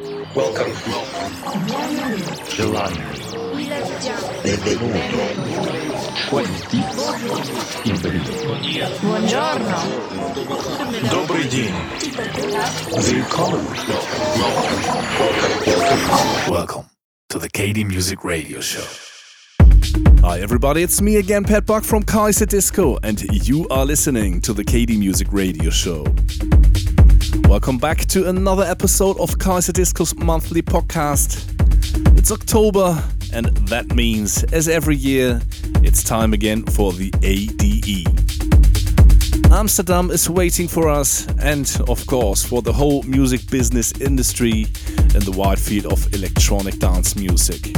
Welcome. Giovanni. Benvenuto. Quanti. Buongiorno. Добрый день. Welcome. Welcome. Welcome to the KD Music Radio Show. Hi everybody, it's me again, Pat Buck from Kaiserdisco, and you are listening to the KD Music Radio Show. Welcome back to another episode of Kaiserdisco's monthly podcast. It's October, and that means, as every year, it's time again for the ADE. Amsterdam is waiting for us, and of course, for the whole music business industry in the wide field of electronic dance music.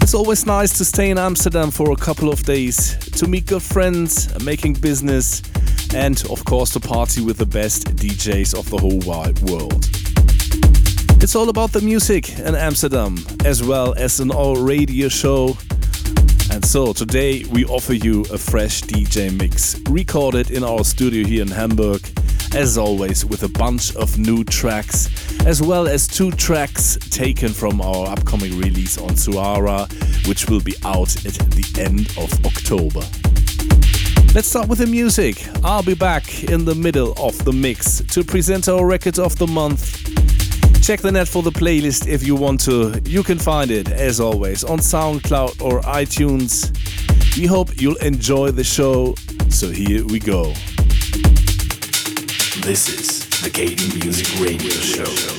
It's always nice to stay in Amsterdam for a couple of days, to meet good friends, making business, and of course to party with the best DJs of the whole wide world. It's all about the music in Amsterdam, as well as in our radio show. And so today we offer you a fresh DJ mix, recorded in our studio here in Hamburg, as always with a bunch of new tracks, as well as two tracks taken from our upcoming release on Suara, which will be out at the end of October. Let's start with the music. I'll be back in the middle of the mix to present our record of the month. Check the net for the playlist if you want to. You can find it, as always, on SoundCloud or iTunes. We hope you'll enjoy the show. So here we go. This is the KD Music Radio Show.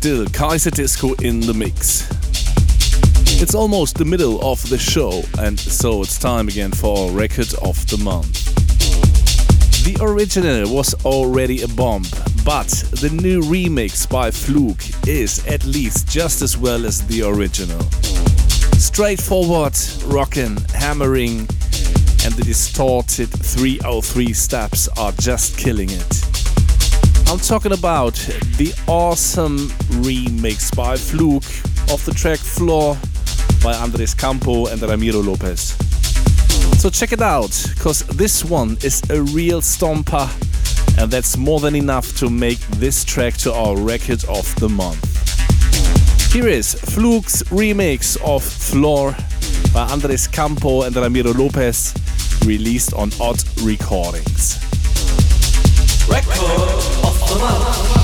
This Kaiserdisco in the mix. It's almost the middle of the show, and so it's time again for record of the month. The original was already a bomb, but the new remix by Flug is at least just as well as the original. Straightforward, rockin', hammering, and the distorted 303 steps are just killing it. I'm talking about the awesome remix by Flug of the track Fluor by Andres Campo and Ramiro Lopez. So check it out, because this one is a real stomper, and that's more than enough to make this track to our record of the month. Here is Flug's remix of Fluor by Andres Campo and Ramiro Lopez, released on Odd Recordings. Record of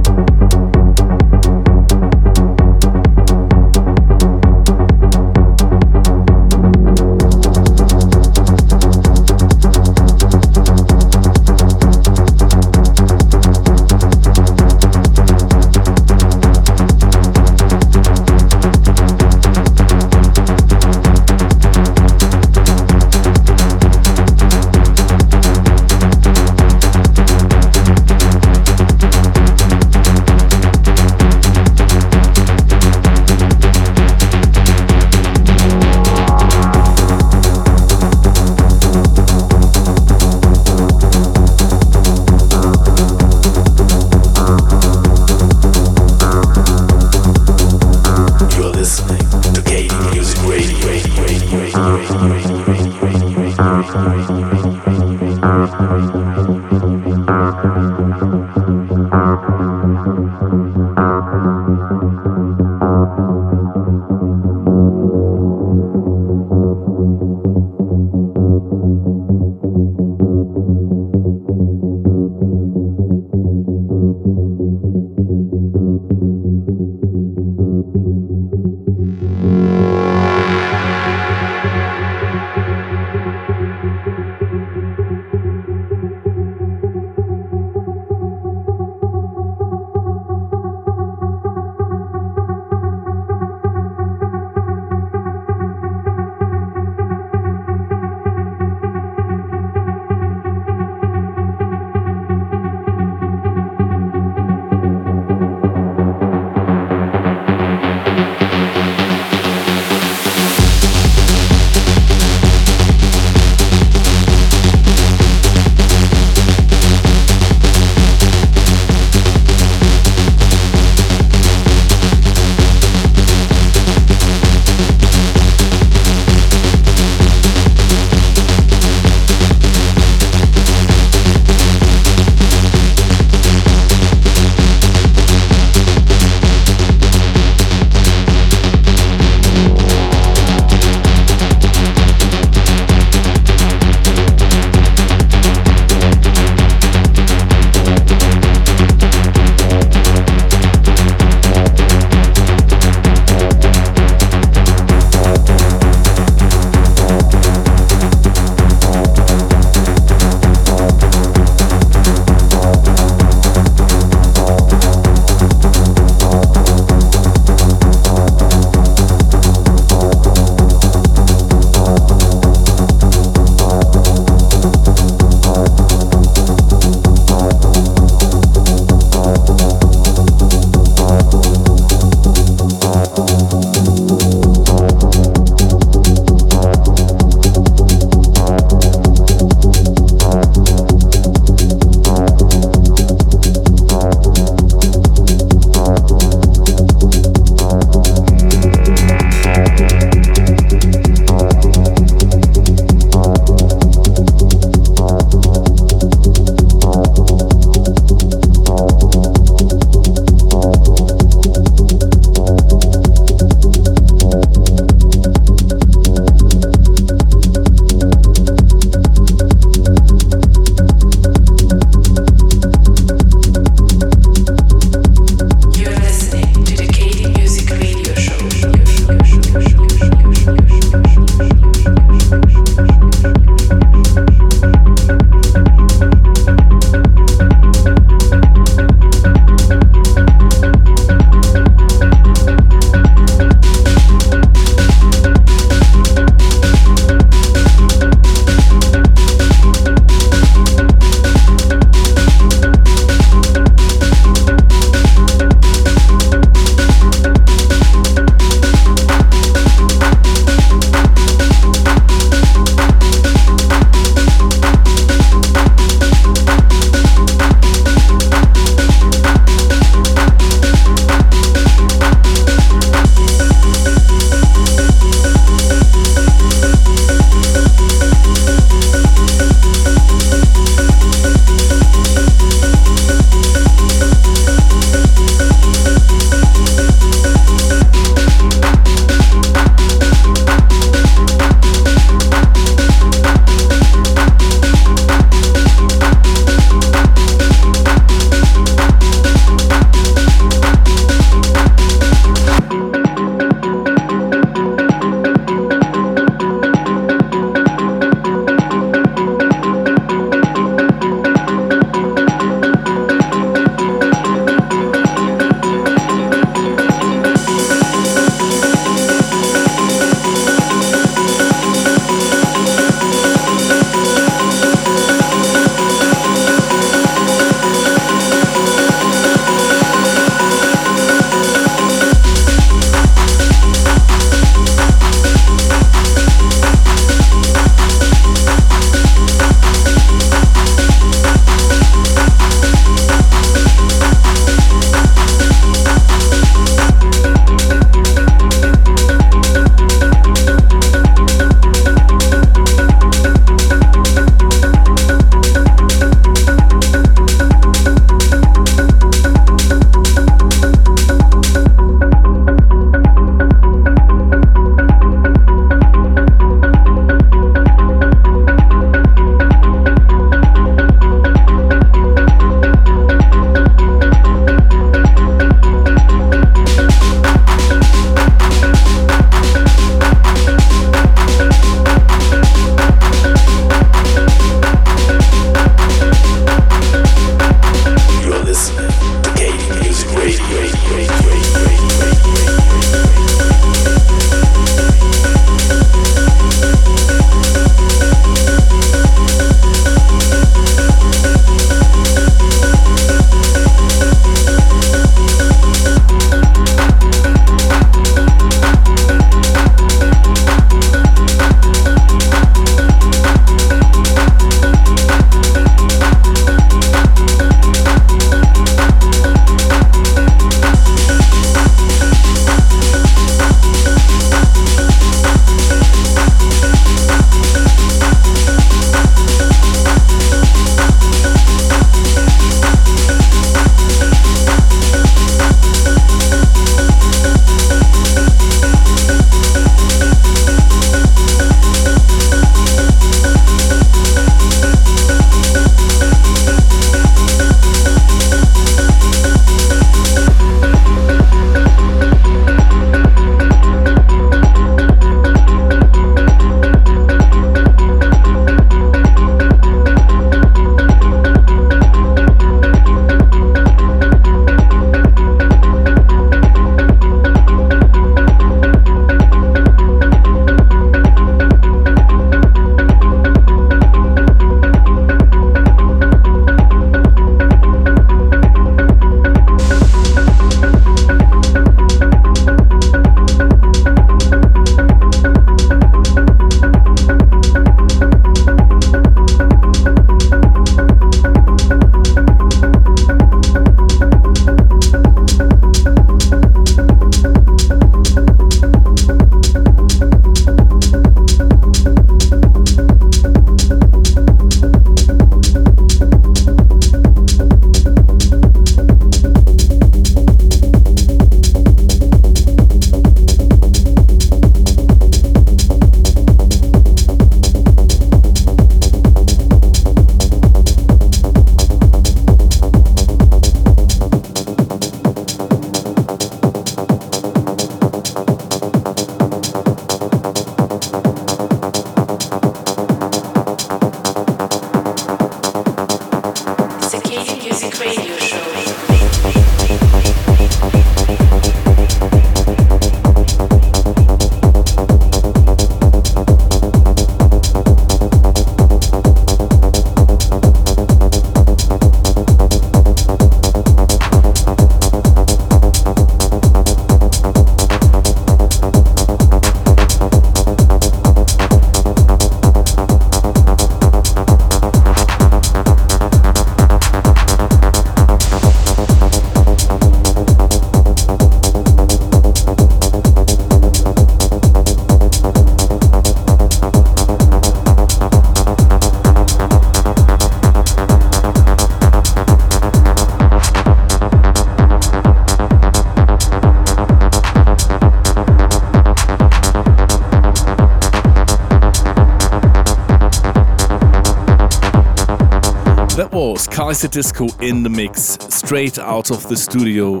was Kaiserdisco in the mix, straight out of the studio.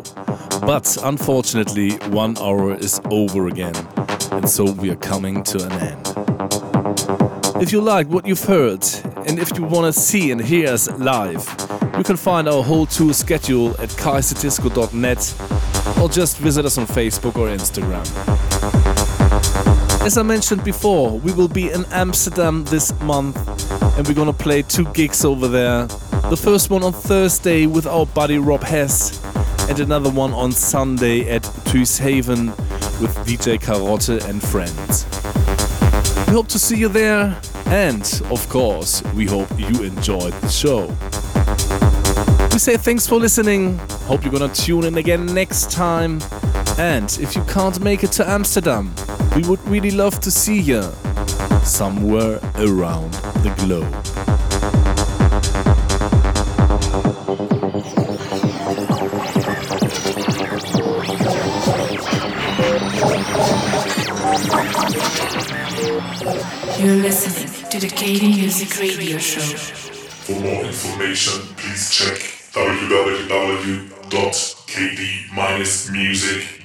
But unfortunately, one hour is over again, and so we are coming to an end. If you like what you've heard, and if you want to see and hear us live, you can find our whole tour schedule at kaiserdisco.net or just visit us on Facebook or Instagram. As I mentioned before, we will be in Amsterdam this month and we're gonna play two gigs over there. The first one on Thursday with our buddy Rob Hes, and another one on Sunday at Thuishaven with DJ Karotte and friends. We hope to see you there, and of course, we hope you enjoyed the show. We say thanks for listening. Hope you're gonna tune in again next time. And if you can't make it to Amsterdam, we would really love to see you somewhere around the globe. To the KD Music Radio Show. For more information, please check www.kd-music.net. KD Music.